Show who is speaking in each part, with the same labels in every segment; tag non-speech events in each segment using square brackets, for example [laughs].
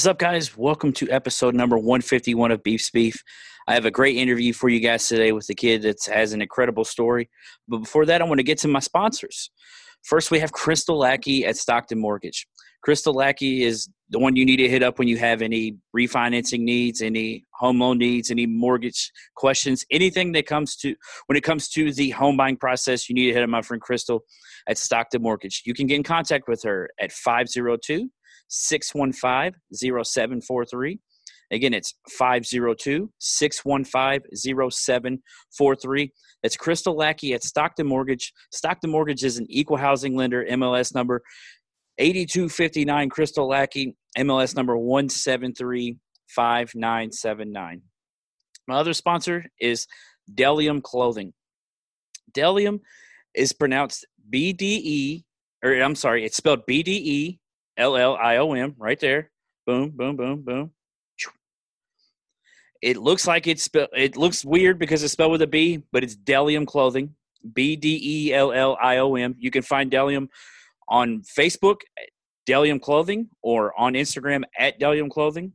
Speaker 1: is up, guys? Welcome to episode number 151 of Beef's Beef. I have a great interview for you guys today with a kid that has an incredible story. But before that, I want to get to my sponsors. First, we have Crystal Lackey at Stockton Mortgage. Crystal Lackey is the one you need to hit up when you have any refinancing needs, any home loan needs, any mortgage questions, anything that comes to when it comes to the home buying process, you need to hit up my friend Crystal at Stockton Mortgage. You can get in contact with her at 502 615 0743. Again, it's 502 615 0743. That's Crystal Lackey at Stockton Mortgage. Stockton Mortgage is an equal housing lender, MLS number 8259 Crystal Lackey, MLS number 1735979. My other sponsor is Delium Clothing. Delium is pronounced B D E, or I'm sorry, it's spelled B D E L L I O M right there. Boom, boom, boom, boom. It looks like it's spelled, it looks weird because it's spelled with a B, but it's Delium Clothing. B D E L L I O M. You can find Delium on Facebook, Delium Clothing, or on Instagram at Delium Clothing.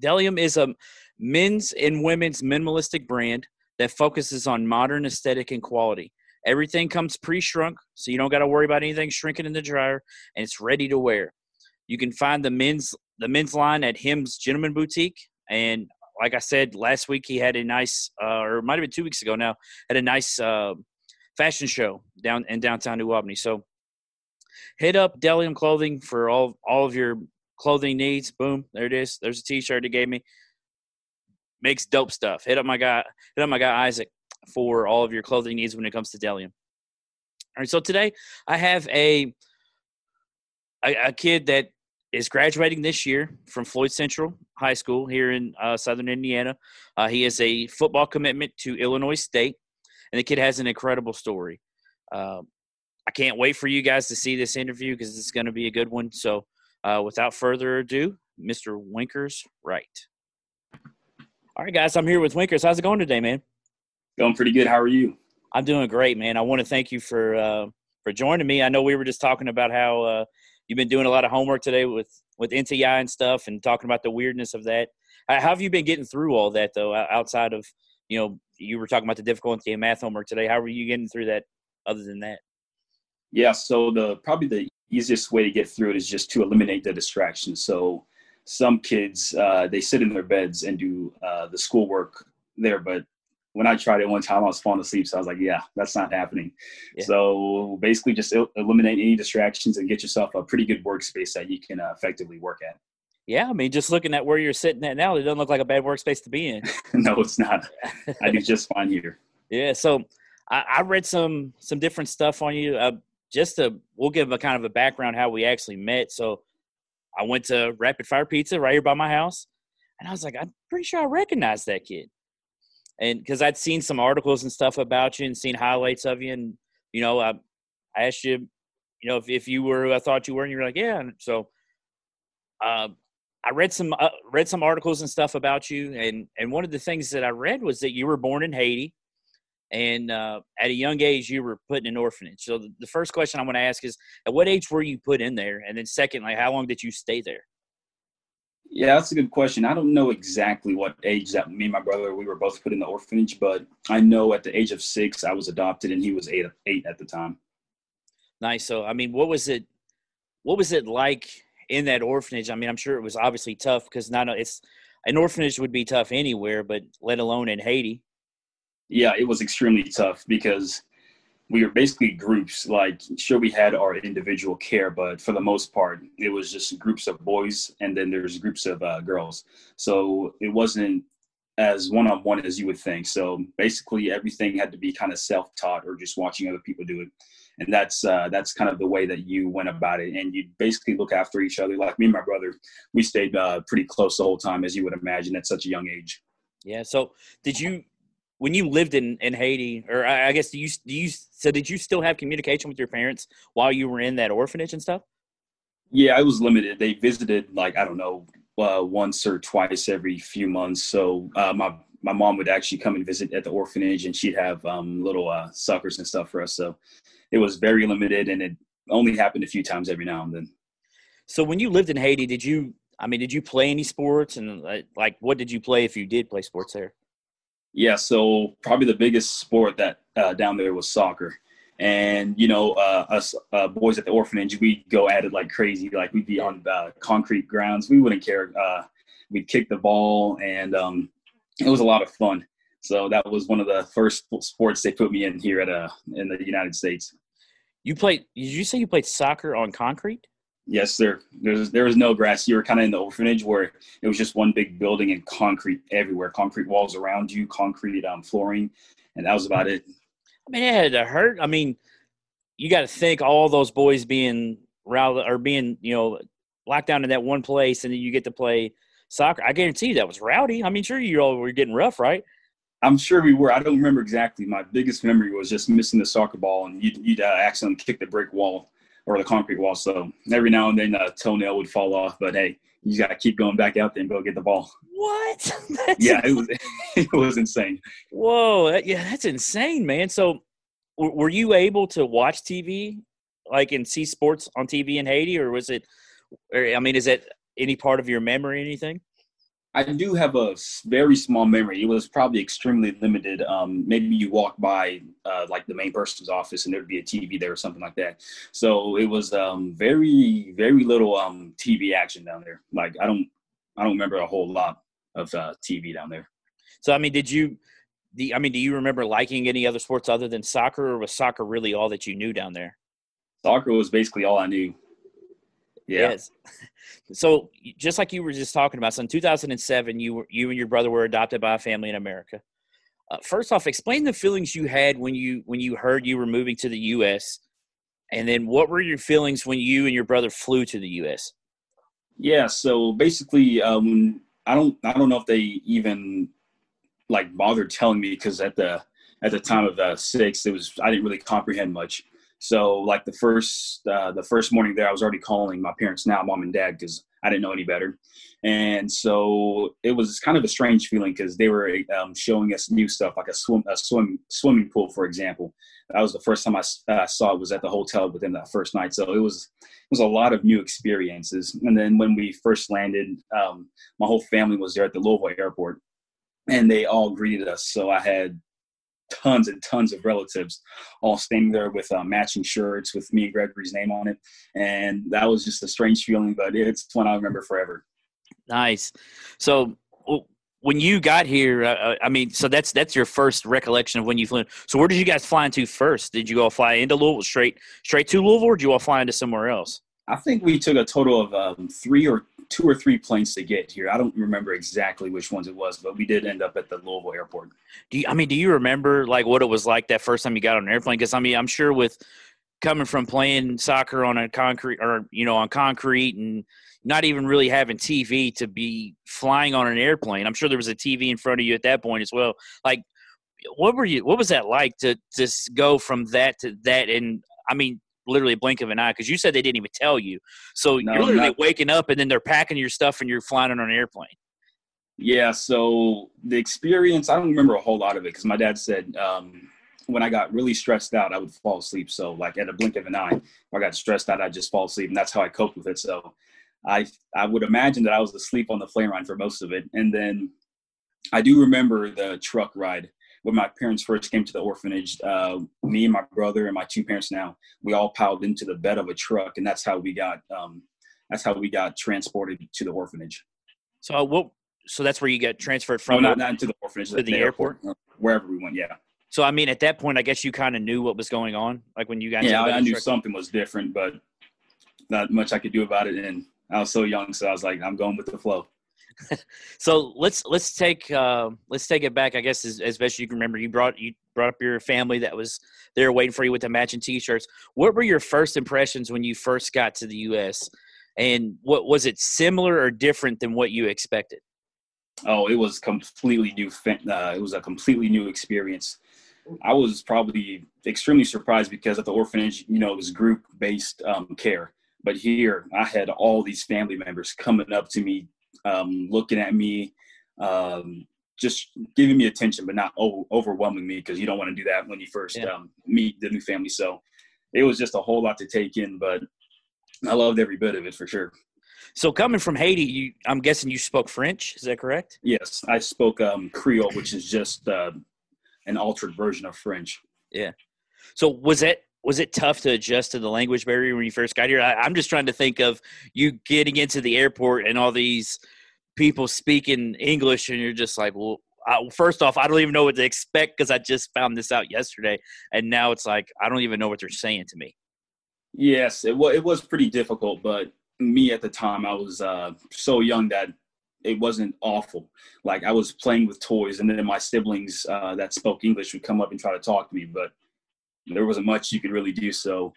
Speaker 1: Delium is a men's and women's minimalistic brand that focuses on modern aesthetic and quality. Everything comes pre-shrunk, so you don't got to worry about anything shrinking in the dryer, and it's ready to wear. You can find the men's the men's line at Him's Gentleman Boutique, and like I said last week, he had a nice, uh, or it might have been two weeks ago now, had a nice uh, fashion show down in downtown New Albany. So hit up Delium Clothing for all all of your clothing needs. Boom, there it is. There's a T-shirt he gave me. Makes dope stuff. Hit up my guy. Hit up my guy Isaac for all of your clothing needs when it comes to Delium. All right, so today I have a, a, a kid that is graduating this year from Floyd Central High School here in uh, Southern Indiana. Uh, he has a football commitment to Illinois State, and the kid has an incredible story. Uh, I can't wait for you guys to see this interview because it's going to be a good one. So, uh, without further ado, Mr. Wenkers Wright. All right, guys, I'm here with Wenkers. How's it going today, man?
Speaker 2: Going pretty good. How are you?
Speaker 1: I'm doing great, man. I want to thank you for uh, for joining me. I know we were just talking about how uh, you've been doing a lot of homework today with with NTI and stuff, and talking about the weirdness of that. How have you been getting through all that though? Outside of you know, you were talking about the difficulty in math homework today. How are you getting through that? Other than that,
Speaker 2: yeah. So the probably the easiest way to get through it is just to eliminate the distractions. So some kids uh, they sit in their beds and do uh, the schoolwork there, but when I tried it one time, I was falling asleep. So I was like, yeah, that's not happening. Yeah. So basically, just eliminate any distractions and get yourself a pretty good workspace that you can uh, effectively work at.
Speaker 1: Yeah, I mean, just looking at where you're sitting at now, it doesn't look like a bad workspace to be in. [laughs]
Speaker 2: no, it's not. I do just fine here. [laughs]
Speaker 1: Yeah, so I, I, read some some different stuff on you. Uh, just to, we'll give a kind of a background how we actually met. So I went to Rapid Fire Pizza right here by my house, and I was like, I'm pretty sure I recognize that kid and because I'd seen some articles and stuff about you and seen highlights of you, and you know, I, I asked you, you know, if, if you were who I thought you were, and you're like, yeah. And so, uh, I read some uh, read some articles and stuff about you, and and one of the things that I read was that you were born in Haiti, and uh, at a young age you were put in an orphanage. So the, the first question I want to ask is, at what age were you put in there, and then secondly, how long did you stay there?
Speaker 2: Yeah, that's a good question. I don't know exactly what age that me and my brother we were both put in the orphanage, but I know at the age of six I was adopted, and he was eight eight at the time.
Speaker 1: Nice. So, I mean, what was it? What was it like in that orphanage? I mean, I'm sure it was obviously tough because not it's an orphanage would be tough anywhere, but let alone in Haiti.
Speaker 2: Yeah, it was extremely tough because we were basically groups. Like, sure, we had our individual care, but for the most part, it was just groups of boys, and then there's groups of uh, girls. So it wasn't as one on one as you would think. So basically, everything had to be kind of self taught or just watching other people do it. And that's uh, that's kind of the way that you went about it, and you basically look after each other. Like me and my brother, we stayed uh, pretty close the whole time, as you would imagine, at such a young age.
Speaker 1: Yeah. So, did you when you lived in, in Haiti, or I guess do you do you so did you still have communication with your parents while you were in that orphanage and stuff?
Speaker 2: Yeah, I was limited. They visited like I don't know uh, once or twice every few months. So uh, my my mom would actually come and visit at the orphanage, and she'd have um, little uh, suckers and stuff for us. So it was very limited, and it only happened a few times every now and then.
Speaker 1: So when you lived in Haiti, did you I mean, did you play any sports? And uh, like, what did you play if you did play sports there?
Speaker 2: Yeah, so probably the biggest sport that uh, down there was soccer. And you know, uh, us uh, boys at the orphanage, we'd go at it like crazy. Like we'd be on uh, concrete grounds. We wouldn't care. Uh, we'd kick the ball, and um, it was a lot of fun. So that was one of the first sports they put me in here at uh, in the United States.
Speaker 1: You played? Did you say you played soccer on concrete?
Speaker 2: Yes, sir. There's there was no grass. You were kind of in the orphanage where it was just one big building and concrete everywhere, concrete walls around you, concrete um, flooring, and that was about it.
Speaker 1: I mean, it had to hurt. I mean, you got to think all those boys being routed or being, you know, locked down in that one place, and then you get to play soccer. I guarantee you that was rowdy. I mean, sure, you all were getting rough, right?
Speaker 2: I'm sure we were. I don't remember exactly. My biggest memory was just missing the soccer ball, and you'd, you'd uh, accidentally kick the brick wall or the concrete wall. So every now and then a toenail would fall off, but hey, you got to keep going back out there and go get the ball.
Speaker 1: What? [laughs]
Speaker 2: yeah, it was [laughs] it was insane.
Speaker 1: Whoa, that, yeah, that's insane, man. So, w- were you able to watch TV, like and see sports on TV in Haiti, or was it? Or, I mean, is it any part of your memory, anything?
Speaker 2: I do have a very small memory. It was probably extremely limited. Um, maybe you walk by uh, like the main person's office and there'd be a TV there or something like that. So it was um, very, very little um, TV action down there. Like I don't, I don't remember a whole lot of uh, TV down there.
Speaker 1: So I mean, did you? The, I mean, do you remember liking any other sports other than soccer, or was soccer really all that you knew down there?
Speaker 2: Soccer was basically all I knew.
Speaker 1: Yeah. Yes. [laughs] So just like you were just talking about, so in 2007, you were you and your brother were adopted by a family in America. Uh, first off, explain the feelings you had when you when you heard you were moving to the U.S. And then, what were your feelings when you and your brother flew to the U.S.?
Speaker 2: Yeah. So basically, um, I don't I don't know if they even like bothered telling me because at the at the time of the six, it was I didn't really comprehend much. So like the first uh, the first morning there, I was already calling my parents now, mom and dad, because I didn't know any better. And so it was kind of a strange feeling because they were um, showing us new stuff, like a swim a swim swimming pool, for example. That was the first time I uh, saw it was at the hotel within that first night. So it was it was a lot of new experiences. And then when we first landed, um, my whole family was there at the Louisville airport, and they all greeted us. So I had tons and tons of relatives all standing there with uh, matching shirts with me and Gregory's name on it. And that was just a strange feeling, but it's one I remember forever.
Speaker 1: Nice. So when you got here, uh, uh, I mean, so that's that's your first recollection of when you flew. So where did you guys fly into first? Did you all fly into Louisville straight straight to Louisville, or did you all fly into somewhere else?
Speaker 2: I think we took a total of um, three or two or three planes to get here. I don't remember exactly which ones it was, but we did end up at the Louisville airport.
Speaker 1: Do you, I mean, do you remember like what it was like that first time you got on an airplane? Because I mean, I'm sure with coming from playing soccer on a concrete or you know on concrete and not even really having TV to be flying on an airplane. I'm sure there was a TV in front of you at that point as well. Like, what were you? What was that like to just go from that to that? And I mean, literally a blink of an eye because you said they didn't even tell you. So no, you're literally not. waking up and then they're packing your stuff and you're flying on an airplane.
Speaker 2: Yeah. So the experience, I don't remember a whole lot of it because my dad said um, when I got really stressed out, I would fall asleep. So like at a blink of an eye, if I got stressed out, I'd just fall asleep, and that's how I coped with it. So I I would imagine that I was asleep on the plane ride for most of it, and then I do remember the truck ride when my parents first came to the orphanage, uh, me and my brother and my two parents now, we all piled into the bed of a truck, and that's how we got um, that's how we got transported to the orphanage.
Speaker 1: So uh, what? So that's where you get transferred from?
Speaker 2: No, not, not into the orphanage,
Speaker 1: to the, the airport?
Speaker 2: airport, wherever we went. Yeah.
Speaker 1: So I mean, at that point, I guess you kind of knew what was going on, like when you got.
Speaker 2: Yeah, I, I knew something was different, but not much I could do about it. And I was so young, so I was like, I'm going with the flow. [laughs]
Speaker 1: so let's let's take uh, let's take it back. I guess as, as best you can remember, you brought you brought up your family that was there waiting for you with the matching T-shirts. What were your first impressions when you first got to the U.S. and what was it similar or different than what you expected?
Speaker 2: Oh, it was completely new. Uh, it was a completely new experience. I was probably extremely surprised because at the orphanage, you know, it was group based um, care. But here, I had all these family members coming up to me, um, looking at me, um, just giving me attention, but not o- overwhelming me because you don't want to do that when you first yeah. um, meet the new family. So it was just a whole lot to take in, but I loved every bit of it for sure.
Speaker 1: So coming from Haiti, you, I'm guessing you spoke French. Is that correct?
Speaker 2: Yes, I spoke um, Creole, which is just uh, an altered version of French.
Speaker 1: Yeah. So was it was it tough to adjust to the language barrier when you first got here? I, am just trying to think of you getting into the airport and all these people speaking English, and you're just like, well, I, first off, I don't even know what to expect because I just found this out yesterday, and now it's like I don't even know what they're saying to me.
Speaker 2: Yes, it was it was pretty difficult, but me at the time, I was uh, so young that it wasn't awful. Like I was playing with toys, and then my siblings uh, that spoke English would come up and try to talk to me, but there wasn't much you could really do. So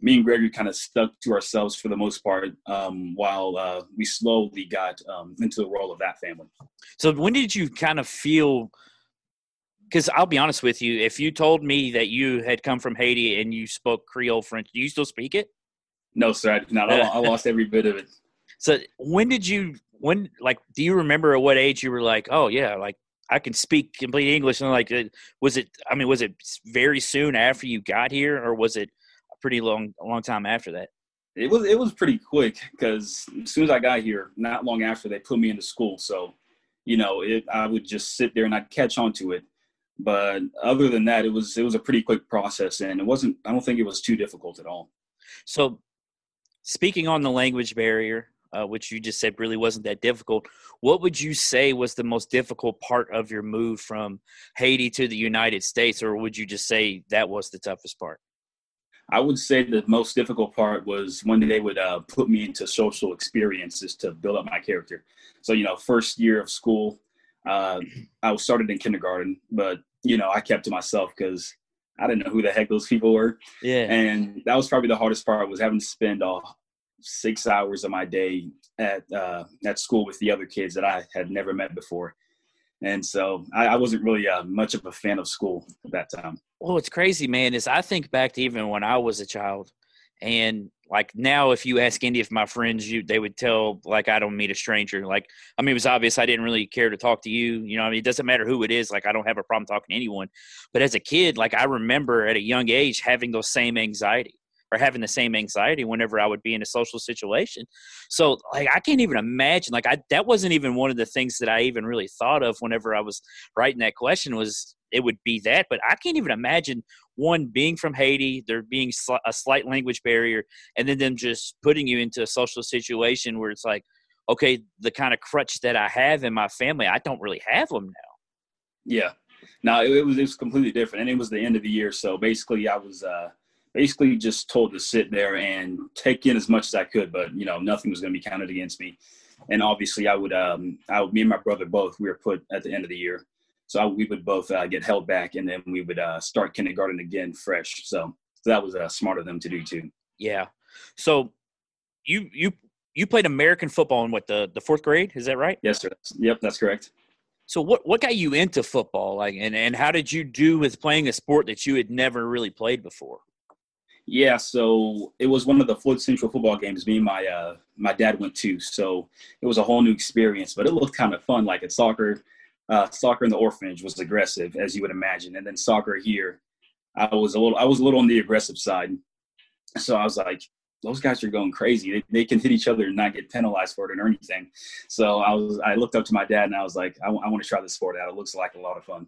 Speaker 2: me and Gregory kind of stuck to ourselves for the most part um, while uh, we slowly got um, into the role of that family.
Speaker 1: So when did you kind of feel? Because I'll be honest with you, if you told me that you had come from Haiti and you spoke Creole French, do you still speak it?
Speaker 2: No, sir, I did not. I lost every bit of it. [laughs]
Speaker 1: So when did you? When like, do you remember at what age you were like, oh yeah, like I can speak complete English and like was it I mean was it very soon after you got here or was it a pretty long long time after that?
Speaker 2: It was it was pretty quick because as soon as I got here, not long after they put me into school. So, you know, it, I would just sit there and I'd catch on to it. But other than that, it was it was a pretty quick process and it wasn't I don't think it was too difficult at all.
Speaker 1: So speaking on the language barrier, uh, which you just said really wasn't that difficult. What would you say was the most difficult part of your move from Haiti to the United States, or would you just say that was the toughest part?
Speaker 2: I would say the most difficult part was when they would uh, put me into social experiences to build up my character. So, you know, first year of school, uh, I was started in kindergarten, but, you know, I kept to myself because I didn't know who the heck those people were.
Speaker 1: Yeah.
Speaker 2: And that was probably the hardest part was having to spend all six hours of my day at uh, at school with the other kids that I had never met before, and so I, I wasn't really uh, much of a fan of school at that time.
Speaker 1: Well, what's crazy, man, is I think back to even when I was a child, and like now, if you ask any of my friends, you they would tell like I don't meet a stranger. Like I mean, it was obvious I didn't really care to talk to you. You know, I mean, it doesn't matter who it is. Like I don't have a problem talking to anyone. But as a kid, like I remember at a young age having those same anxiety or having the same anxiety whenever I would be in a social situation. So like I can't even imagine like I that wasn't even one of the things that I even really thought of whenever I was writing that question was it would be that but I can't even imagine one being from Haiti there being sl- a slight language barrier and then them just putting you into a social situation where it's like okay the kind of crutch that I have in my family I don't really have them now.
Speaker 2: Yeah. No, it, was it was completely different and it was the end of the year so basically I was uh basically just told to sit there and take in as much as I could, but you know, nothing was going to be counted against me. And obviously, I would, um, I would, me and my brother both, we were put at the end of the year, so I, we would both uh, get held back, and then we would uh, start kindergarten again fresh. So, so that was uh, smart of them to do too.
Speaker 1: Yeah. So, you you you played American football in what the the fourth grade? Is that right?
Speaker 2: Yes, sir. Yep, that's correct.
Speaker 1: So what what got you into football? Like, and and how did you do with playing a sport that you had never really played before?
Speaker 2: Yeah, so it was one of the Floyd Central football games me and my uh, my dad went to. So it was a whole new experience, but it looked kind of fun. Like at soccer, uh, soccer in the orphanage was aggressive, as you would imagine, and then soccer here, I was a little I was a little on the aggressive side. So I was like, those guys are going crazy. They, they can hit each other and not get penalized for it or anything. So I was I looked up to my dad and I was like, I, w- I want to try this sport out. It looks like a lot of fun.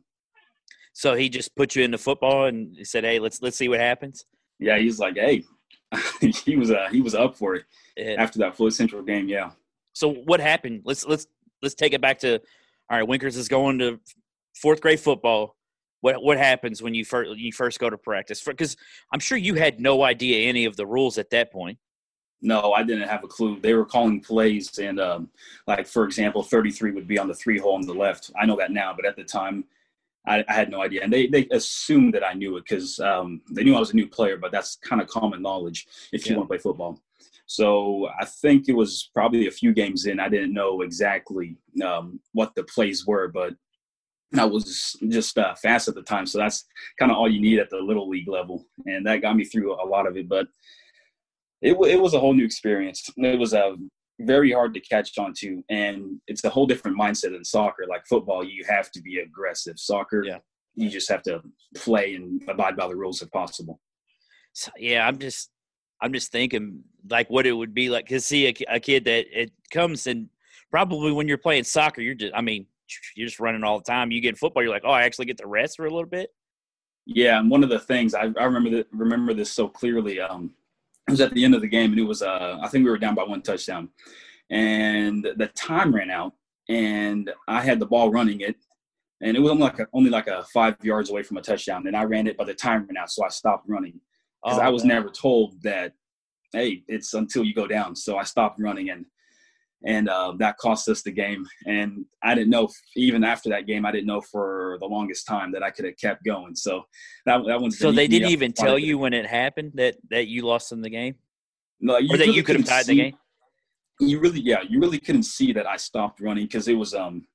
Speaker 1: So he just put you into football and he said, "Hey, let's let's see what happens."
Speaker 2: Yeah, he's like, hey, [laughs] he was uh, he was up for it after that Floyd Central game. Yeah.
Speaker 1: So what happened? Let's let's let's take it back to all right. Wenkers is going to fourth grade football. What what happens when you first you first go to practice? Because I'm sure you had no idea any of the rules at that point.
Speaker 2: No, I didn't have a clue. They were calling plays, and um, like for example, 33 would be on the three hole on the left. I know that now, but at the time, I, I, had no idea, and they they assumed that I knew it because um, they knew I was a new player. But that's kind of common knowledge if you yeah. want to play football. So I think it was probably a few games in. I didn't know exactly um, what the plays were, but I was just uh, fast at the time. So that's kind of all you need at the little league level, and that got me through a lot of it. But it, it was a whole new experience. It was a very hard to catch on to and it's a whole different mindset than soccer like football you have to be aggressive soccer yeah. you just have to play and abide by the rules if possible
Speaker 1: so, yeah i'm just I'm just thinking like what it would be like to see a, a kid that it comes and probably when you're playing soccer, you're just I mean you're just running all the time. You get in football, you're like, oh, I actually get to rest for a little bit.
Speaker 2: Yeah, and one of the things I, I remember that remember this so clearly. Um, it was at the end of the game, and it was uh, I think we were down by one touchdown, and the time ran out, and I had the ball running it, and it was only like a, only like a five yards away from a touchdown, and I ran it, but the time ran out, so I stopped running because oh, I was man. never told that, hey, it's until you go down. So I stopped running, and and uh, that cost us the game. And I didn't know even after that game, I didn't know for the longest time that I could have kept going. So that that one's
Speaker 1: so they didn't even tell you when it happened that that you lost in the game, no, or that really you could have tied the game.
Speaker 2: You really, yeah, you really couldn't see that I stopped running because it was um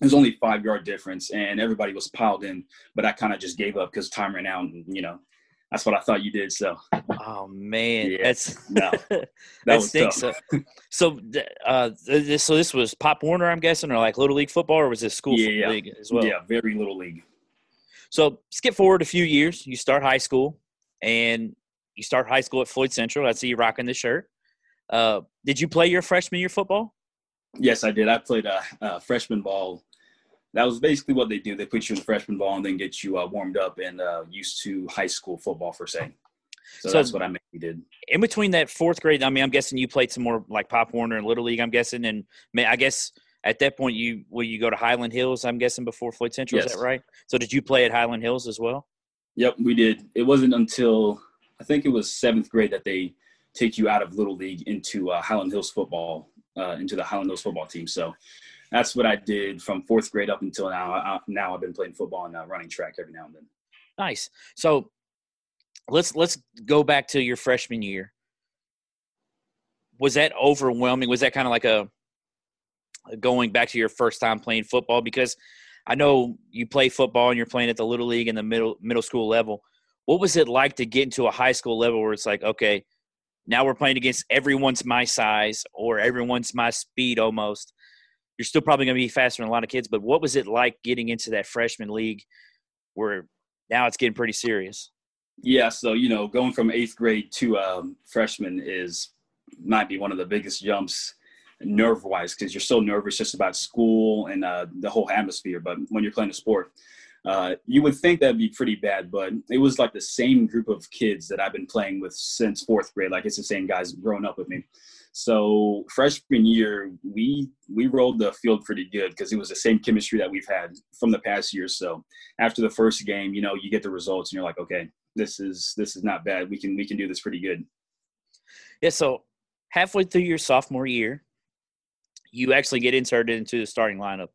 Speaker 2: it was only five yard difference and everybody was piled in, but I kind of just gave up because time ran out and you know that's what I thought you did. So,
Speaker 1: oh man, yeah. that's no, [laughs] that, that stinks. So, so, uh, this so this was Pop Warner, I'm guessing, or like Little League football, or was this school yeah, league as well?
Speaker 2: Yeah, very Little League.
Speaker 1: So, skip forward a few years. You start high school, and you start high school at Floyd Central. I see you rocking the shirt. Uh, did you play your freshman year football?
Speaker 2: Yes, I did. I played uh, uh, freshman ball that was basically what they do. They put you in freshman ball and then get you uh, warmed up and uh, used to high school football for say. So, so, that's what I mainly did.
Speaker 1: In between that fourth grade, I mean, I'm guessing you played some more like Pop Warner and Little League. I'm guessing, and I guess at that point you will you go to Highland Hills. I'm guessing before Floyd Central. Yes. Is that right? So did you play at Highland Hills as well?
Speaker 2: Yep, we did. It wasn't until I think it was seventh grade that they take you out of Little League into uh, Highland Hills football, uh, into the Highland Hills football team. So that's what I did from fourth grade up until now. I, now I've been playing football and uh, running track every now and then.
Speaker 1: Nice. So let's let's go back to your freshman year. Was that overwhelming? Was that kind of like a going back to your first time playing football? Because I know you play football and you're playing at the little league and the middle middle school level. What was it like to get into a high school level where it's like, okay, now we're playing against everyone's my size or everyone's my speed almost you're still probably going to be faster than a lot of kids. But what was it like getting into that freshman league where now it's getting pretty serious?
Speaker 2: Yeah, so you know, going from eighth grade to um, freshman is might be one of the biggest jumps nerve wise because you're so nervous just about school and uh, the whole atmosphere. But when you're playing a sport, uh, you would think that'd be pretty bad, but it was like the same group of kids that I've been playing with since fourth grade. Like it's the same guys growing up with me. So freshman year, we we rolled the field pretty good because it was the same chemistry that we've had from the past years. So after the first game, you know, you get the results and you're like, okay, this is this is not bad. We can we can do this pretty good.
Speaker 1: Yeah. So halfway through your sophomore year, you actually get inserted into the starting lineup.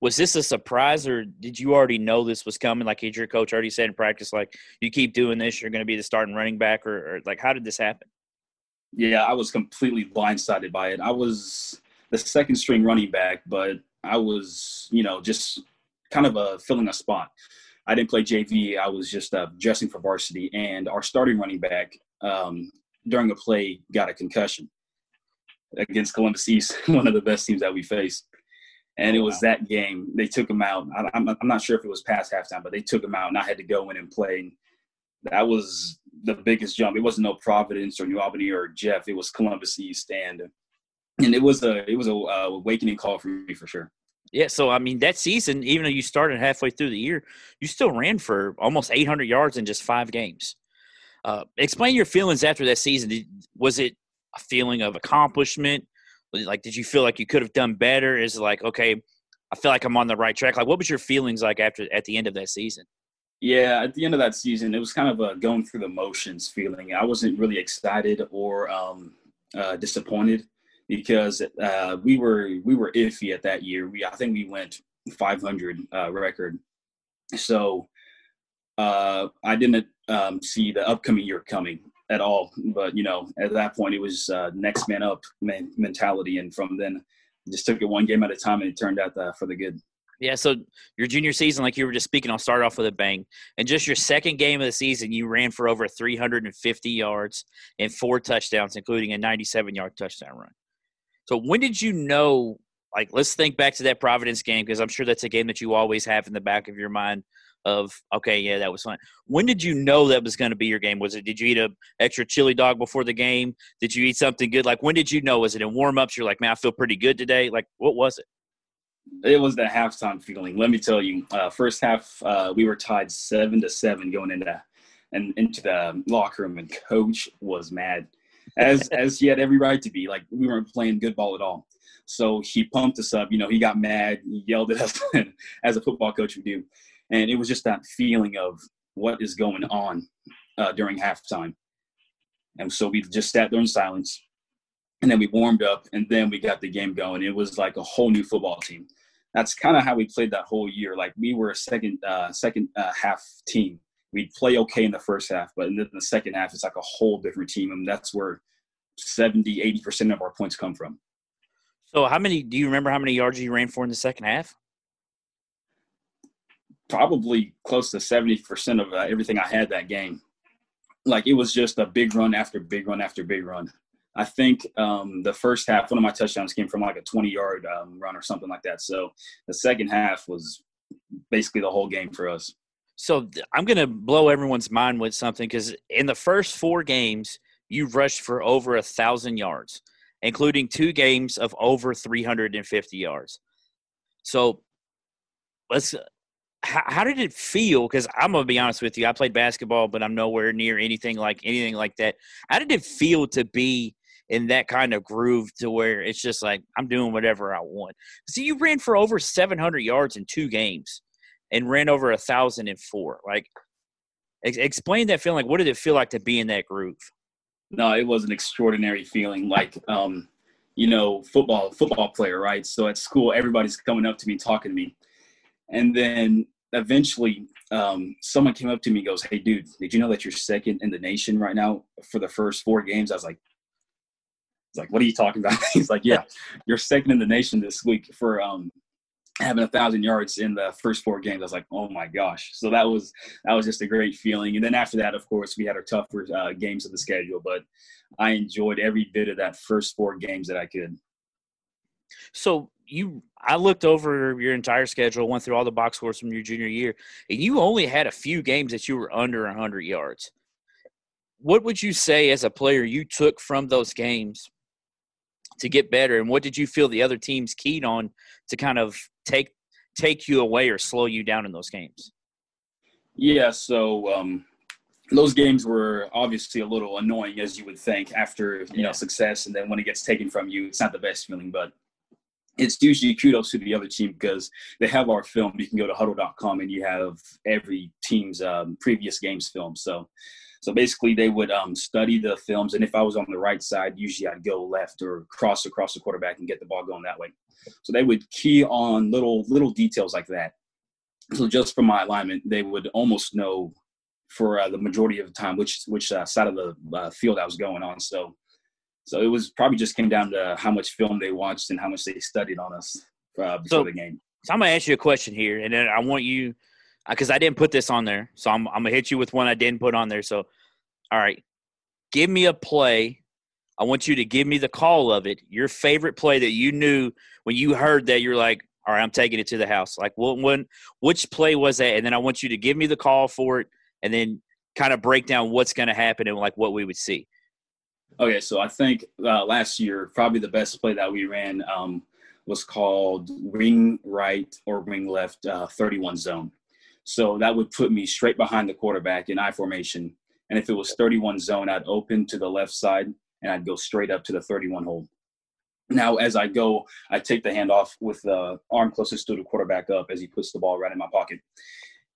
Speaker 1: Was this a surprise, or did you already know this was coming? Like, did your coach already said in practice, like, you keep doing this, you're going to be the starting running back, or, or like, how did this happen?
Speaker 2: Yeah, I was completely blindsided by it. I was the second string running back, but I was, you know, just kind of a filling a spot. I didn't play JV. I was just uh, dressing for varsity, and our starting running back um, during a play got a concussion against Columbus East, [laughs] one of the best teams that we faced. And it was that game. They took him out. I'm, I'm not sure if it was past halftime, but they took him out, and I had to go in and play. That was the biggest jump. It wasn't no Providence or New Albany or Jeff. It was Columbus East, and and it was a it was a uh, awakening call for me for sure.
Speaker 1: Yeah, so I mean that season, even though you started halfway through the year, you still ran for almost 800 yards in just five games. Uh, explain your feelings after that season. Did, was it a feeling of accomplishment? Like, did you feel like you could have done better? Is it like, okay, I feel like I'm on the right track? Like, what was your feelings like after at the end of that season?
Speaker 2: Yeah, at the end of that season, it was kind of a going through the motions feeling. I wasn't really excited or um, uh, disappointed because uh, we were we were iffy at that year. We I think we went 500 uh, record, so uh, I didn't um, see the upcoming year coming at all. But you know, at that point, it was uh, next man up mentality, and from then, just took it one game at a time, and it turned out uh, for the good.
Speaker 1: Yeah, so your junior season, like you were just speaking, I'll start off with a bang. And just your second game of the season, you ran for over 350 yards and four touchdowns, including a 97 yard touchdown run. So when did you know like let's think back to that Providence game because I'm sure that's a game that you always have in the back of your mind of okay, yeah, that was fun. When did you know that was going to be your game? Was it did you eat a extra chili dog before the game? Did you eat something good? Like when did you know? Was it in warm ups? You're like, man, I feel pretty good today. Like what was it?
Speaker 2: It was the halftime feeling. Let me tell you, uh, first half uh, we were tied seven to seven going into and into the locker room, and coach was mad, as [laughs] as he had every right to be. Like we weren't playing good ball at all. So he pumped us up. You know, he got mad, he yelled at us [laughs] as a football coach would do, and it was just that feeling of what is going on uh, during halftime. And so we just sat there in silence, and then we warmed up, and then we got the game going. It was like a whole new football team. That's kind of how we played that whole year. Like we were a second uh, second uh, half team. We'd play okay in the first half, but in the second half, it's like a whole different team, and that's where 70, 80 percent of our points come from.
Speaker 1: So, how many do you remember? How many yards you ran for in the second half?
Speaker 2: Probably close to seventy percent of uh, everything I had that game. Like it was just a big run after big run after big run. I think um, the first half, one of my touchdowns came from like a 20 yard um, run or something like that. So the second half was basically the whole game for us.
Speaker 1: So I'm going to blow everyone's mind with something because in the first four games, you rushed for over a thousand yards, including two games of over 350 yards. So let's. How, how did it feel? Because I'm gonna be honest with you, I played basketball, but I'm nowhere near anything like anything like that. How did it feel to be in that kind of groove to where it's just like I'm doing whatever I want? See, you ran for over 700 yards in two games, and ran over a thousand in four. Like, ex- explain that feeling. Like, what did it feel like to be in that groove?
Speaker 2: No, it was an extraordinary feeling. Like, um, you know, football football player, right? So at school, everybody's coming up to me, talking to me, and then eventually, um, someone came up to me, and goes, "Hey, dude, did you know that you're second in the nation right now for the first four games?" I was like, "It's like, what are you talking about?" [laughs] He's like, "Yeah, [laughs] you're second in the nation this week for um, having a thousand yards in the first four games, I was like, oh my gosh. So that was that was just a great feeling. And then after that, of course, we had our tougher uh, games of the schedule, but I enjoyed every bit of that first four games that I could.
Speaker 1: So you, I looked over your entire schedule, went through all the box scores from your junior year, and you only had a few games that you were under 100 yards. What would you say as a player you took from those games to get better, and what did you feel the other teams keyed on to kind of take take you away or slow you down in those games?
Speaker 2: Yeah, so um, those games were obviously a little annoying, as you would think, after you yeah. know success, and then when it gets taken from you, it's not the best feeling. But it's usually kudos to the other team because they have our film. You can go to Hudl.com and you have every team's um, previous games film. So so basically, they would um, study the films, and if I was on the right side, usually I'd go left or cross across the quarterback and get the ball going that way. So they would key on little little details like that. So just from my alignment, they would almost know for uh, the majority of the time which which uh, side of the uh, field I was going on. So so it was probably just came down to how much film they watched and how much they studied on us uh, before so, the game.
Speaker 1: So I'm gonna ask you a question here, and then I want you because I didn't put this on there, so I'm I'm gonna hit you with one I didn't put on there. So, all right, give me a play. I want you to give me the call of it. Your favorite play that you knew when you heard that. You're like, all right, I'm taking it to the house. Like, what when which play was that? And then I want you to give me the call for it, and then kind of break down what's going to happen and like what we would see.
Speaker 2: Okay, so I think uh, last year probably the best play that we ran um, was called wing right or wing left uh, 31 zone. So that would put me straight behind the quarterback in I formation. And if it was 31 zone, I'd open to the left side and I'd go straight up to the 31 hole. Now, as I go, I take the hand off with the arm closest to the quarterback up as he puts the ball right in my pocket.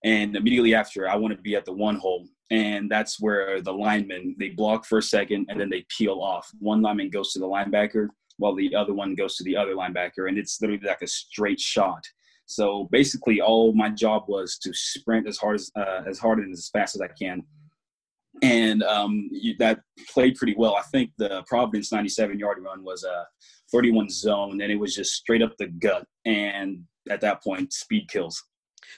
Speaker 2: And immediately after, I want to be at the one hole. And that's where the linemen, they block for a second and then they peel off. One lineman goes to the linebacker while the other one goes to the other linebacker. And it's literally like a straight shot. So basically, all my job was to sprint as hard as uh, as hard and as fast as I can, and um, that played pretty well. I think the Providence 97 yard run was a 31 zone, and it was just straight up the gut. And at that point, speed kills.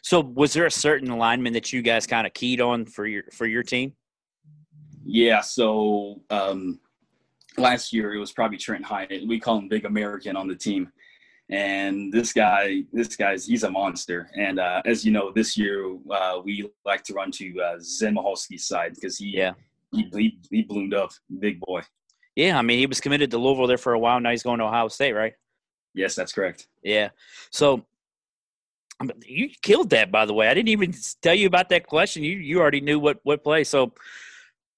Speaker 1: So, was there a certain alignment that you guys kind of keyed on for your for your team?
Speaker 2: Yeah. So um, last year it was probably Trent Hyatt. We call him Big American on the team And this guy, this guy's he's a monster. And uh, as you know, this year uh, we like to run to uh, Zen Michalski's side because he,
Speaker 1: Yeah.
Speaker 2: he he he bloomed up, big boy.
Speaker 1: Yeah, I mean, he was committed to Louisville there for a while. Now he's going to Ohio State, right?
Speaker 2: Yes, that's correct.
Speaker 1: Yeah. So I mean, you killed that, by the way. I didn't even tell you about that question. You you already knew what what play. So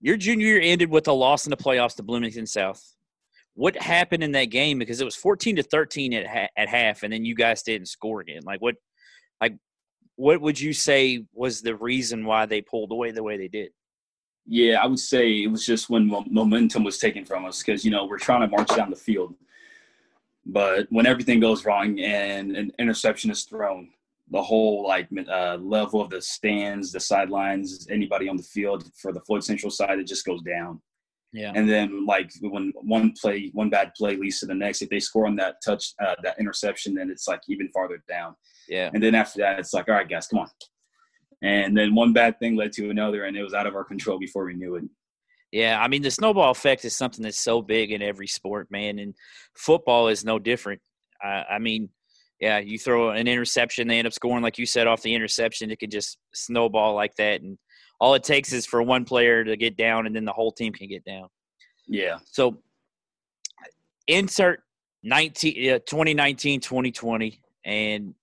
Speaker 1: your junior year ended with a loss in the playoffs to Bloomington South. What happened in that game? Because it was fourteen to thirteen at ha- at half, and then you guys didn't score again. Like what? Like what would you say was the reason why they pulled away the way they did?
Speaker 2: Yeah, I would say it was just when momentum was taken from us because you know we're trying to march down the field, but when everything goes wrong and an interception is thrown, the whole like uh, level of the stands, the sidelines, anybody on the field for the Floyd Central side, it just goes down.
Speaker 1: Yeah.
Speaker 2: And then like when one play, one bad play leads to the next, if they score on that touch, uh, that interception, then it's like even farther down.
Speaker 1: Yeah.
Speaker 2: And then after that, it's like, all right, guys, come on. And then one bad thing led to another, and it was out of our control before we knew it.
Speaker 1: Yeah, I mean the snowball effect is something that's so big in every sport, man, and football is no different. I, I mean, yeah, you throw an interception, they end up scoring, like you said, off the interception. It could just snowball like that, and all it takes is for one player to get down, and then the whole team can get down.
Speaker 2: Yeah.
Speaker 1: So, insert 19, uh, 2019, 2020, and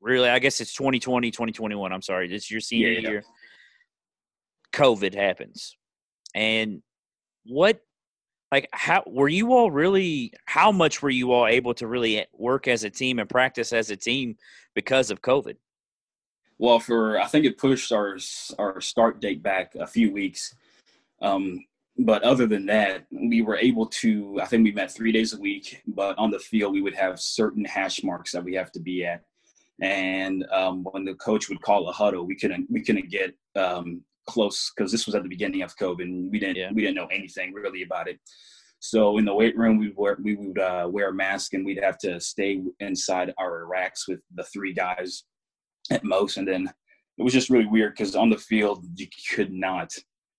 Speaker 1: really, I guess it's 2020, 2021. I'm sorry, this is your senior
Speaker 2: Yeah, yeah.
Speaker 1: year. COVID happens, and what, like, how were you all really? How much were you all able to really work as a team and practice as a team because of COVID?
Speaker 2: Well, for I think it pushed our our start date back a few weeks. Um, but other than that, we were able to. I think we met three days a week, but on the field we would have certain hash marks that we have to be at. And um, when the coach would call a huddle, we couldn't we couldn't get um, close because this was at the beginning of COVID, and we didn't
Speaker 1: Yeah.
Speaker 2: we didn't know anything really about it. So in the weight room, we wear we would uh, wear a mask, and we'd have to stay inside our racks with the three guys at most. And then it was just really weird because on the field you could not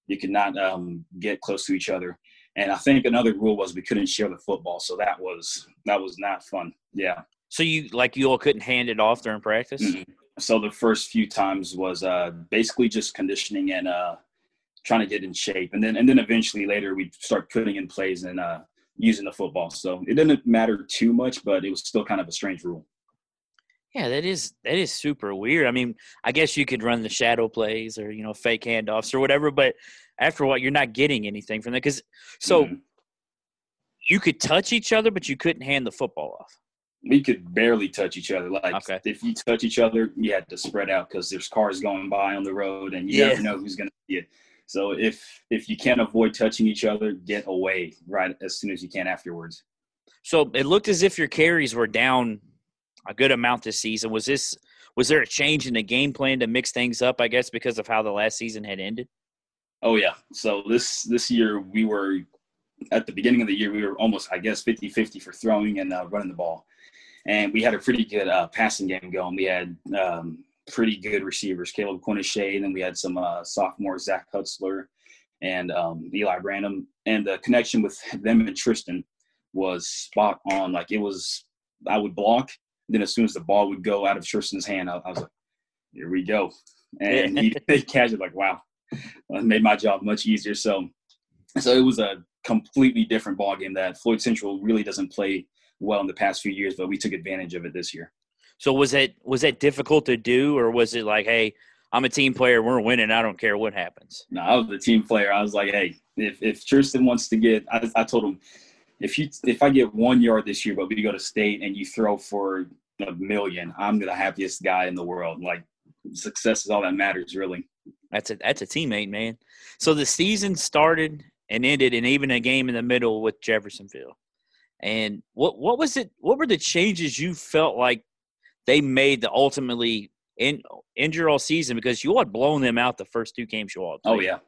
Speaker 2: you could not um, get close to each other. And I think another rule was we couldn't share the football, so that was that was not fun. Yeah.
Speaker 1: So you like you all couldn't hand it off during practice?
Speaker 2: Mhm. So the first few times was uh, basically just conditioning and uh, trying to get in shape, and then and then eventually later we'd start putting in plays and uh, using the football. So it didn't matter too much, but it was still kind of a strange rule.
Speaker 1: Yeah, that is that is super weird. I mean, I guess you could run the shadow plays or you know fake handoffs or whatever, but after what, you're not getting anything from that because so
Speaker 2: Mhm.
Speaker 1: you could touch each other, but you couldn't hand the football off.
Speaker 2: we could barely touch each other. Like
Speaker 1: Okay.
Speaker 2: if you touch each other, you had to spread out because there's cars going by on the road, and you
Speaker 1: Yeah.
Speaker 2: never know who's going to see it. So if if you can't avoid touching each other, get away right as soon as you can afterwards.
Speaker 1: So it looked as if your carries were down a good amount this season. Was this was there a change in the game plan to mix things up? I guess because of how the last season had ended.
Speaker 2: Oh yeah. So this this year we were at the beginning of the year we were almost I guess 50-50 for throwing and uh, running the ball, and we had a pretty good uh, passing game going. We had um, pretty good receivers, Caleb Quinneshay, and then we had some uh, sophomores Zach Hutzler and um, Eli Branham, and the connection with them and Tristan was spot on. Like it was, I would block, then as soon as the ball would go out of Tristan's hand, I, I was like, "Here we go," and he [laughs] catch it like, "Wow." It made my job much easier. So, so it was a completely different ball game that Floyd Central really doesn't play well in the past few years, but we took advantage of it this year.
Speaker 1: So was that was that difficult to do, or was it like, hey, I'm a team player, we're winning, I don't care what happens?
Speaker 2: No, I was the team player. I was like, hey, if if Tristan wants to get, I, I told him, if you if I get one yard this year, but we go to state and you throw for a million, I'm the happiest guy in the world. Like success is all that matters, really.
Speaker 1: That's a that's a teammate, man. So the season started and ended, and even a game in the middle with Jeffersonville. And what what was it? What were the changes you felt like they made to ultimately in, injure all season because you all had blown them out the first two games you all. had
Speaker 2: Oh yeah.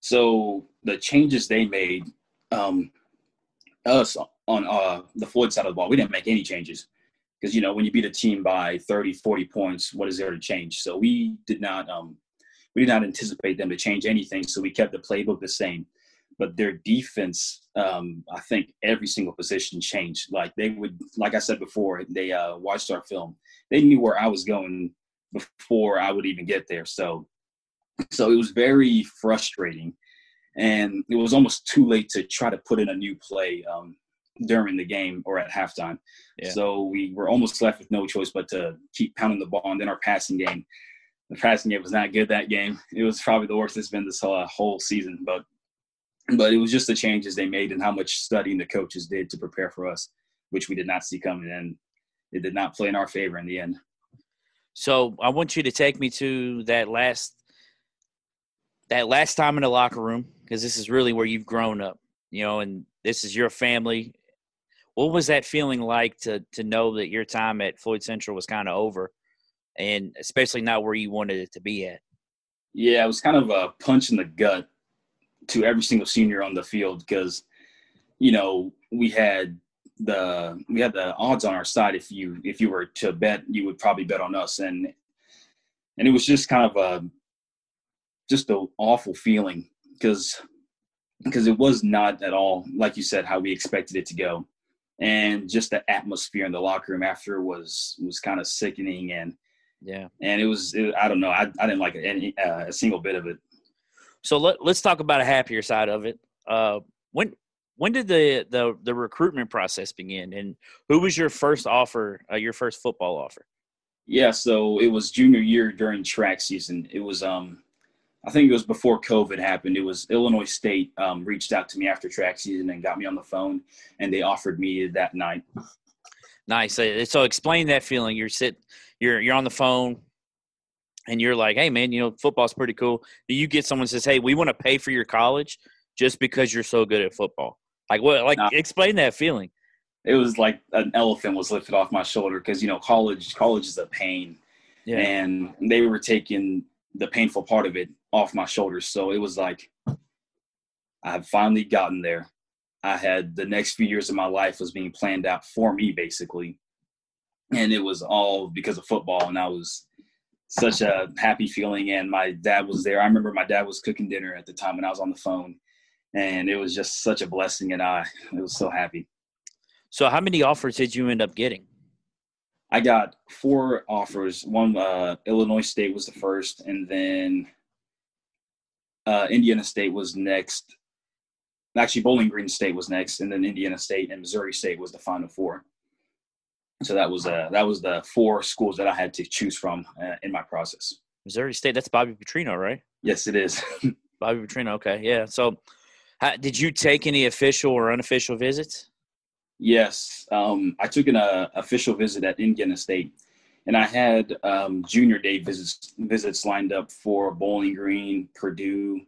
Speaker 2: So the changes they made, um, us on uh, the Floyd side of the ball, we didn't make any changes because you know when you beat a team by 30, 40 points, what is there to change? So we did not um, we did not anticipate them to change anything. So we kept the playbook the same. but their defense, um, I think every single position changed. Like they would, like I said before, they uh, watched our film. They knew where I was going before I would even get there. So, so it was very frustrating, and it was almost too late to try to put in a new play um, during the game or at halftime. Yeah. So we were almost left with no choice but to keep pounding the ball. And then our passing game, the passing game was not good that game. It was probably the worst it's been this uh, whole season. But but it was just the changes they made and how much studying the coaches did to prepare for us, which we did not see coming. And it did not play in our favor in the end.
Speaker 1: So I want you to take me to that last that last time in the locker room because this is really where you've grown up, you know, and this is your family. What was that feeling like to to know that your time at Floyd Central was kind of over, and especially not where you wanted it to be at?
Speaker 2: Yeah, it was kind of a punch in the gut to every single senior on the field because you know we had the we had the odds on our side if you if you were to bet you would probably bet on us and and it was just kind of a just an awful feeling because because it was not at all like you said how we expected it to go and just the atmosphere in the locker room after was was kind of sickening and
Speaker 1: yeah
Speaker 2: and it was it, i don't know i, I didn't like any uh, a single bit of it
Speaker 1: so let, let's talk about a happier side of it. Uh, when when did the, the the recruitment process begin, and who was your first offer, uh, your first football offer?
Speaker 2: Yeah, so it was junior year during track season. It was um, I think it was before COVID happened. It was Illinois State um, reached out to me after track season and got me on the phone, and they offered me that night.
Speaker 1: Nice. So explain that feeling. You're sit, you're you're on the phone and you're like, hey man, you know, football's pretty cool. You get someone says, hey, we want to pay for your college just because you're so good at football? Like what? Like nah. explain that feeling.
Speaker 2: It was like an elephant was lifted off my shoulder because you know college college is a pain, yeah. and they were taking the painful part of it off my shoulders. So it was like I've finally gotten there. I had the next few years of my life was being planned out for me basically, and it was all because of football. And I was such a happy feeling. And my dad was there. I remember my dad was cooking dinner at the time when I was on the phone, and it was just such a blessing. And I, it was so happy.
Speaker 1: So, how many offers did you end up getting?
Speaker 2: I got four offers. One, uh, Illinois State was the first, and then uh, Indiana State was next. Actually, Bowling Green State was next, and then Indiana State and Missouri State was the final four so that was uh, that was the four schools that I had to choose from uh, in my process.
Speaker 1: Missouri State. That's Bobby Petrino, right?
Speaker 2: Yes, it is. [laughs]
Speaker 1: Bobby Petrino. Okay, yeah. So, how, did you take any official or unofficial visits?
Speaker 2: Yes, um, I took an uh, official visit at Indiana State, and I had um, junior day visits visits lined up for Bowling Green, Purdue,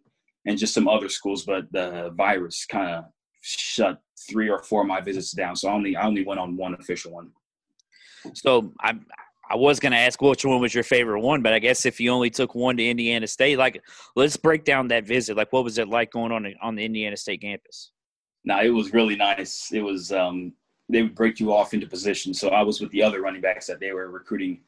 Speaker 2: and just some other schools. But the virus kind of shut three or four of my visits down, so I only I only went on one official one.
Speaker 1: So I I was going to ask which one was your favorite one, but I guess if you only took one to Indiana State, like let's break down that visit. Like, what was it like going on on the Indiana State campus?
Speaker 2: No, it was really nice. It was um, they would break you off into position. So I was with the other running backs that they were recruiting,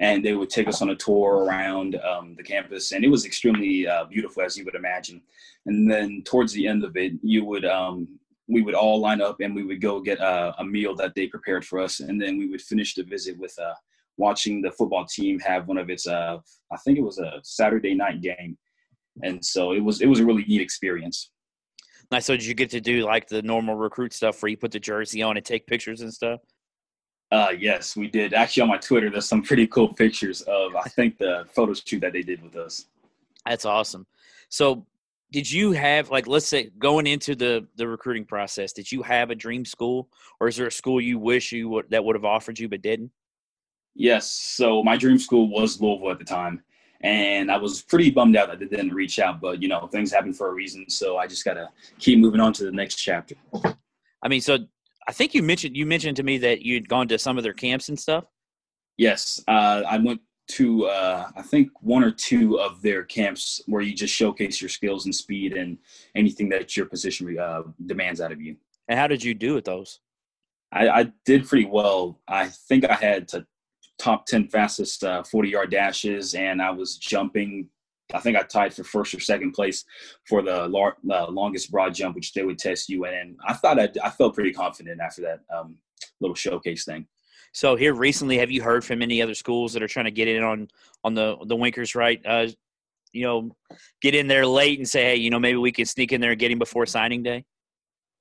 Speaker 2: and they would take us on a tour around um, the campus, and it was extremely uh, beautiful as you would imagine. And then towards the end of it, you would um, we would all line up and we would go get a, a, meal that they prepared for us, and then we would finish the visit with uh, watching the football team have one of its. Uh, I think it was a Saturday night game, and so it was it was a really neat experience.
Speaker 1: Nice. So did you get to do like the normal recruit stuff where you put the jersey on and take pictures and stuff?
Speaker 2: Uh, yes, we did. Actually, on my Twitter, there's some pretty cool pictures of I think the photo shoot that they did with us.
Speaker 1: That's awesome. So did you have like let's say going into the the recruiting process did you have a dream school or is there a school you wish you would that would have offered you but didn't
Speaker 2: yes so my dream school was louisville at the time and i was pretty bummed out that they didn't reach out but you know things happen for a reason so i just gotta keep moving on to the next chapter
Speaker 1: i mean so i think you mentioned you mentioned to me that you'd gone to some of their camps and stuff
Speaker 2: yes uh, i went to uh, I think one or two of their camps where you just showcase your skills and speed and anything that your position uh, demands out of you.
Speaker 1: And how did you do at those?
Speaker 2: I, I did pretty well. I think I had to top ten fastest uh, forty yard dashes, and I was jumping I think I tied for first or second place for the lar- uh, longest broad jump, which they would test you. And I thought I, I felt pretty confident after that um, little showcase thing.
Speaker 1: So here recently, have you heard from any other schools that are trying to get in on on the the Wenkers Wright? Uh, you know, get in there late and say, hey, you know, maybe we can sneak in there and get him before signing day.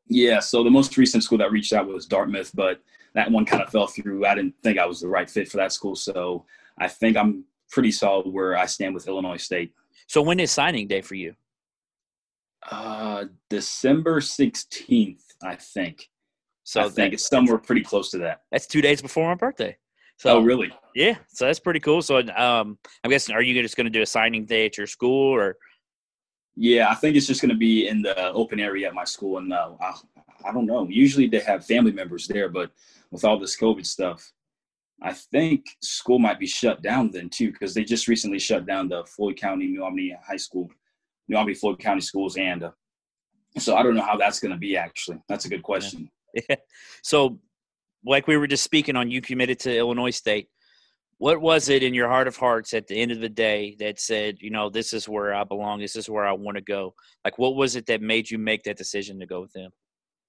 Speaker 2: Yeah. So the most recent school that reached out was Dartmouth, but that one kind of fell through. I didn't think I was the right fit for that school, so I think I'm pretty solid where I stand with Illinois State.
Speaker 1: So when is signing day for you?
Speaker 2: Uh, December sixteenth, I think. So I think it's somewhere pretty close to that.
Speaker 1: That's two days before my birthday. So,
Speaker 2: oh, really?
Speaker 1: Yeah. So that's pretty cool. So, um, I'm guessing, are you just going to do a signing day at your school, or?
Speaker 2: Yeah, I think it's just going to be in the open area at my school, and uh, I, I don't know. Usually they have family members there, but with all this COVID stuff, I think school might be shut down then too, because they just recently shut down the Floyd County New Albany High School, New Albany Floyd County schools, and uh, so I don't know how that's going to be. Actually, that's a good question.
Speaker 1: Yeah. [laughs] So, like we were just speaking on, you committed to Illinois State. What was it in your heart of hearts at the end of the day that said, you know, this is where I belong, this is where I want to go? Like, what was it that made you make that decision to go with them?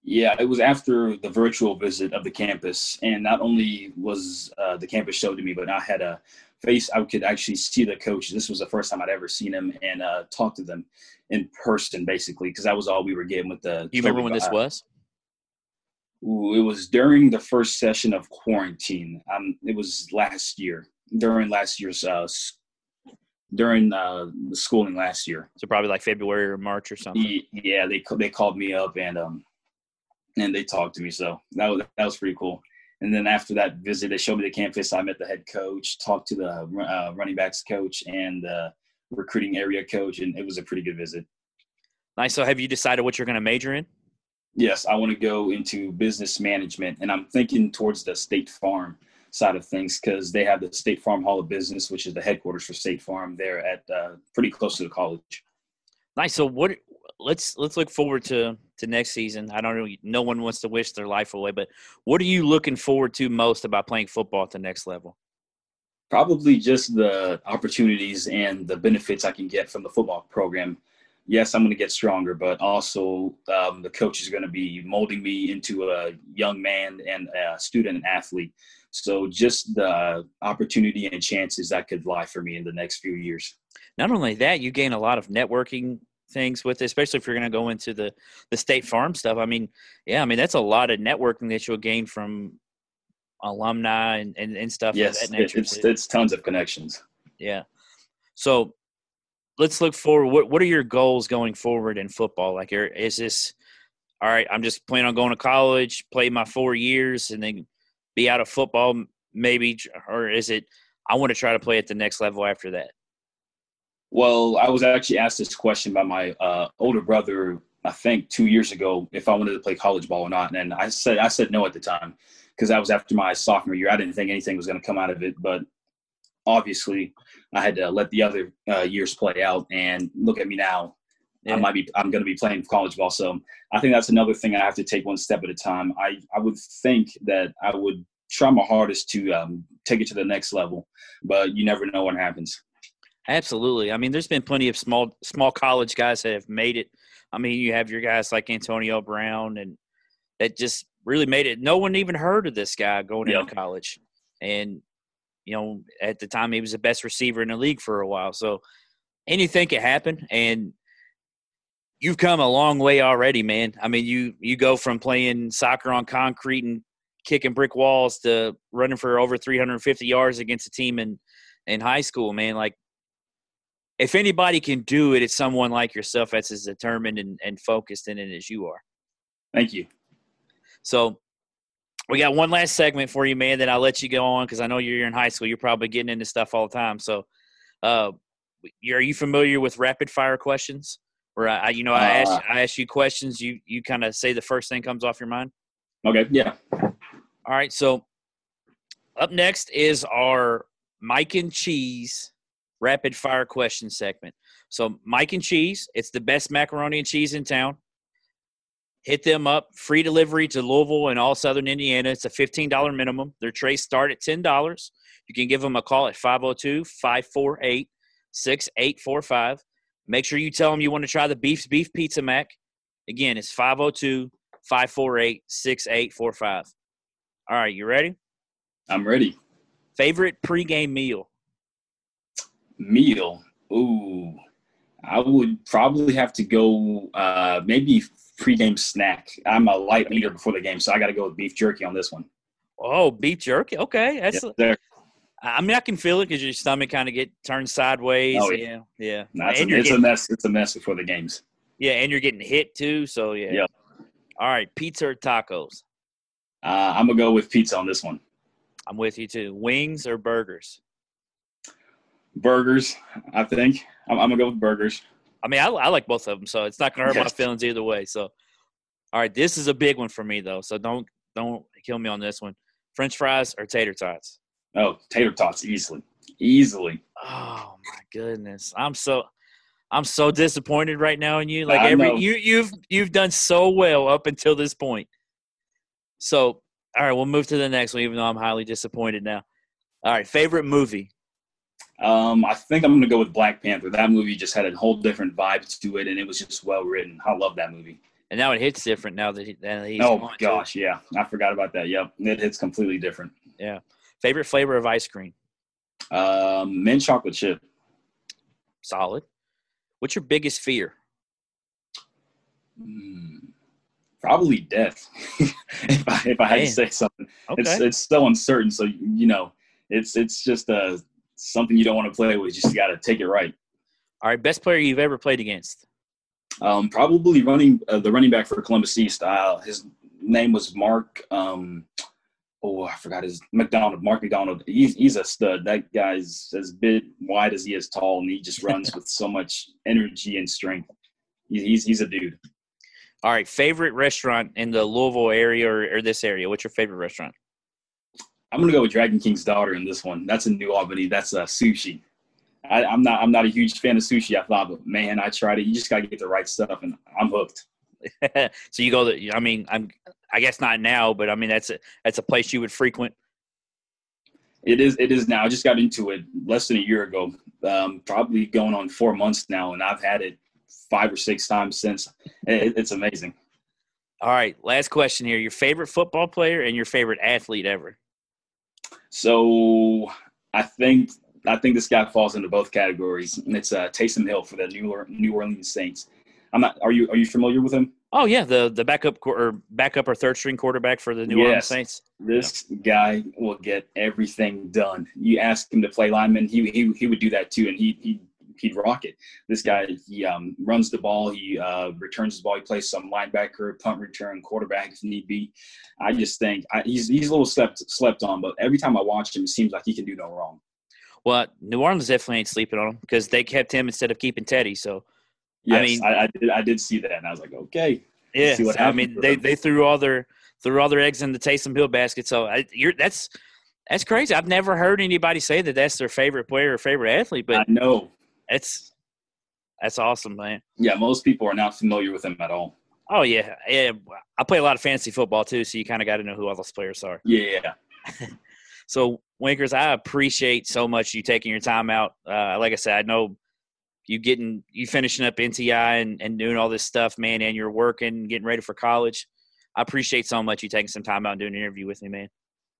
Speaker 2: Yeah, it was after the virtual visit of the campus, and not only was uh, the campus showed to me, but I had a face. I could actually see the coach. This was the first time I'd ever seen him and uh, talk to them in person, basically, because that was all we were getting with the.
Speaker 1: You remember when this was?
Speaker 2: Ooh, it was during the first session of quarantine. Um, it was last year during last year's uh, during uh, the schooling last year.
Speaker 1: So probably like February or March or something.
Speaker 2: Yeah, they they called me up and um and they talked to me. So that was that was pretty cool. And then after that visit, they showed me the campus. I met the head coach, talked to the uh, running backs coach and the recruiting area coach, and it was a pretty good visit.
Speaker 1: Nice. So, have you decided what you're going to major in?
Speaker 2: Yes, I want to go into business management, and I'm thinking towards the State Farm side of things because they have the State Farm Hall of Business, which is the headquarters for State Farm. There at uh, pretty close to the college.
Speaker 1: Nice. So, what let's let's look forward to to next season. I don't know. No one wants to wish their life away, but what are you looking forward to most about playing football at the next level?
Speaker 2: Probably just the opportunities and the benefits I can get from the football program. Yes, I'm going to get stronger, but also um, the coach is going to be molding me into a young man and a student athlete. So just the opportunity and chances that could lie for me in the next few years.
Speaker 1: Not only that, you gain a lot of networking things with it, especially if you're going to go into the the state farm stuff. I mean, yeah, I mean that's a lot of networking that you'll gain from alumni and, and, and stuff
Speaker 2: yes,
Speaker 1: of that
Speaker 2: nature. It's, it's tons of connections.
Speaker 1: Yeah. So let's look forward. What what are your goals going forward in football? Like, is this all right? I'm just planning on going to college, play my four years, and then be out of football, maybe, or is it? I want to try to play at the next level after that.
Speaker 2: Well, I was actually asked this question by my uh, older brother, I think two years ago, if I wanted to play college ball or not, and I said I said no at the time because that was after my sophomore year. I didn't think anything was going to come out of it, but obviously, I had to let the other uh, years play out. And look at me now. Yeah. I might be. I'm going to be playing college ball, so I think that's another thing I have to take one step at a time. I I would think that I would try my hardest to um, take it to the next level, but you never know what happens.
Speaker 1: Absolutely. I mean, there's been plenty of small small college guys that have made it. I mean, you have your guys like Antonio Brown, and that just really made it. No one even heard of this guy going yep. into college, and you know, at the time he was the best receiver in the league for a while. So anything can happen, and you've come a long way already, man. I mean, you you go from playing soccer on concrete and kicking brick walls to running for over 350 yards against a team in in high school, man. Like if anybody can do it, it's someone like yourself that's as determined and, and focused in it as you are.
Speaker 2: Thank you.
Speaker 1: So we got one last segment for you, man. Then I'll let you go on because I know you're in high school. You're probably getting into stuff all the time. So, uh, are you familiar with rapid fire questions? Where I, you know, I uh, ask I ask you questions. You you kind of say the first thing comes off your mind.
Speaker 2: Okay. Yeah.
Speaker 1: All right. So, up next is our Mike and Cheese rapid fire question segment. So, Mike and Cheese, it's the best macaroni and cheese in town. Hit them up. Free delivery to Louisville and all Southern Indiana. It's a $15 minimum. Their trays start at $10. You can give them a call at 502 548 6845. Make sure you tell them you want to try the Beef's Beef Pizza Mac. Again, it's 502 548 6845. All right, you ready?
Speaker 2: I'm ready.
Speaker 1: Favorite pregame meal?
Speaker 2: Meal. Ooh, I would probably have to go uh, maybe pregame snack. I'm a light eater before the game, so I got to go with beef jerky on this one.
Speaker 1: Oh, beef jerky. Okay, that's.
Speaker 2: Yes.
Speaker 1: I mean, I can feel it because your stomach kind of get turned sideways.
Speaker 2: Oh,
Speaker 1: yeah,
Speaker 2: yeah.
Speaker 1: yeah.
Speaker 2: No, it's, a,
Speaker 1: and you're
Speaker 2: a mess. It's a mess before the games.
Speaker 1: yeah, and you're getting hit too. So yeah.
Speaker 2: Yep.
Speaker 1: All right, pizza or tacos?
Speaker 2: Uh, I'm gonna go with pizza on this one.
Speaker 1: I'm with you too. Wings or burgers?
Speaker 2: Burgers, I think. I'm, I'm gonna go with burgers.
Speaker 1: I mean, I, I like both of them, so it's not gonna hurt my feelings either way. So, all right, this is a big one for me though. So don't don't kill me on this one. French fries or tater tots?
Speaker 2: Oh, tater tots, easily, easily.
Speaker 1: Oh my goodness, I'm so I'm so disappointed right now in you. Like every you you've you've done so well up until this point. So all right, we'll move to the next one, even though I'm highly disappointed now. All right, favorite movie?
Speaker 2: Um, I think I'm gonna go with Black Panther. That movie just had a whole different vibe to it, and it was just well written. I love that movie.
Speaker 1: And now it hits different now that, he, that he's
Speaker 2: oh my gosh, yeah, I forgot about that. Yep, it hits completely different. Yeah.
Speaker 1: Favorite flavor of ice cream?
Speaker 2: Um, mint chocolate chip.
Speaker 1: Solid. What's your biggest fear?
Speaker 2: Mm, probably death. [laughs] if I if I had to say something,
Speaker 1: Okay.
Speaker 2: it's it's so uncertain. So you know, it's it's just uh something you don't want to play with. You just got to take it right.
Speaker 1: All right, best player you've ever played against?
Speaker 2: Um, probably running uh, the running back for Columbus East. Uh, his name was Mark. Um, oh, I forgot his McDonald. Mark McDonald. He's he's a stud. That guy's as big wide as he is tall, and he just [laughs] runs with so much energy and strength. He- He's he's a dude.
Speaker 1: All right, favorite restaurant in the Louisville area or, or this area? What's your favorite restaurant?
Speaker 2: I'm gonna go with Dragon King's daughter in this one. That's in New Albany. That's uh, sushi. I, I'm not I'm not a huge fan of sushi. I thought, but man, I tried it. You just gotta get the right stuff, and I'm hooked. [laughs]
Speaker 1: so you go to I mean, I'm I guess not now, but I mean that's a that's a place you would frequent.
Speaker 2: It is it is now. I just got into it less than a year ago. Um, probably going on four months now, and I've had it five or six times since. It, it's amazing.
Speaker 1: All right, last question here. Your favorite football player and your favorite athlete ever.
Speaker 2: So I think I think this guy falls into both categories, and it's uh, Taysom Hill for the New Or- New Orleans Saints. I'm not. Are you are you familiar with him?
Speaker 1: Oh yeah, the the backup or backup or third string quarterback for the New Orleans Saints.
Speaker 2: This guy will get everything done. You ask him to play lineman, he he he would do that too, and he he he'd rock it. This guy he um, runs the ball, he uh, returns the ball, he plays some linebacker, punt return, quarterback if need be. I just think I, he's he's a little slept slept on, but every time I watch him, it seems like he can do no wrong.
Speaker 1: Well, New Orleans definitely ain't sleeping on him because they kept him instead of keeping Teddy. So
Speaker 2: Yes,
Speaker 1: I
Speaker 2: I
Speaker 1: mean-
Speaker 2: I, did I did see that, and I was like, okay,
Speaker 1: yeah,
Speaker 2: see what
Speaker 1: so, I mean they,
Speaker 2: them.
Speaker 1: they threw all their threw all their eggs in the Taysom Hill basket. So I, you're that's that's crazy. I've never heard anybody say that that's their favorite player or favorite athlete, but
Speaker 2: I know.
Speaker 1: It's that's awesome, man.
Speaker 2: Yeah, most people are not familiar with him at all.
Speaker 1: Oh yeah, yeah. I play a lot of fantasy football too, so you kind of got to know who all those players are.
Speaker 2: Yeah, [laughs]
Speaker 1: So Wenkers, I appreciate so much you taking your time out. Uh, like I said, I know you getting you finishing up NTI and, and doing all this stuff, man, and you're working, getting ready for college. I appreciate so much you taking some time out and doing an interview with me, man.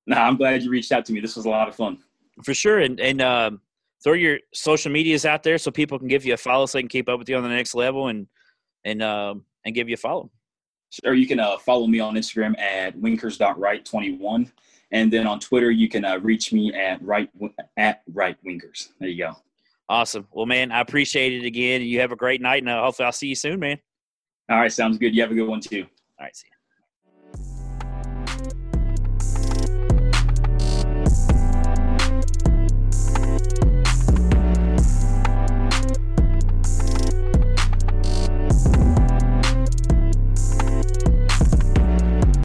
Speaker 2: nah, I'm glad you reached out to me. This was a lot of fun.
Speaker 1: For sure. And and um, throw your social medias out there so people can give you a follow so they can keep up with you on the next level and and um, and give you a follow.
Speaker 2: Sure, you can uh, follow me on Instagram at wenkers.wright21. And then on Twitter, you can uh, reach me at right at wright wenkers. There you go.
Speaker 1: Awesome. Well, man, I appreciate it again. You have a great night, and uh, hopefully I'll see you soon, man.
Speaker 2: All right, sounds good. You have a good one too.
Speaker 1: All right, see you.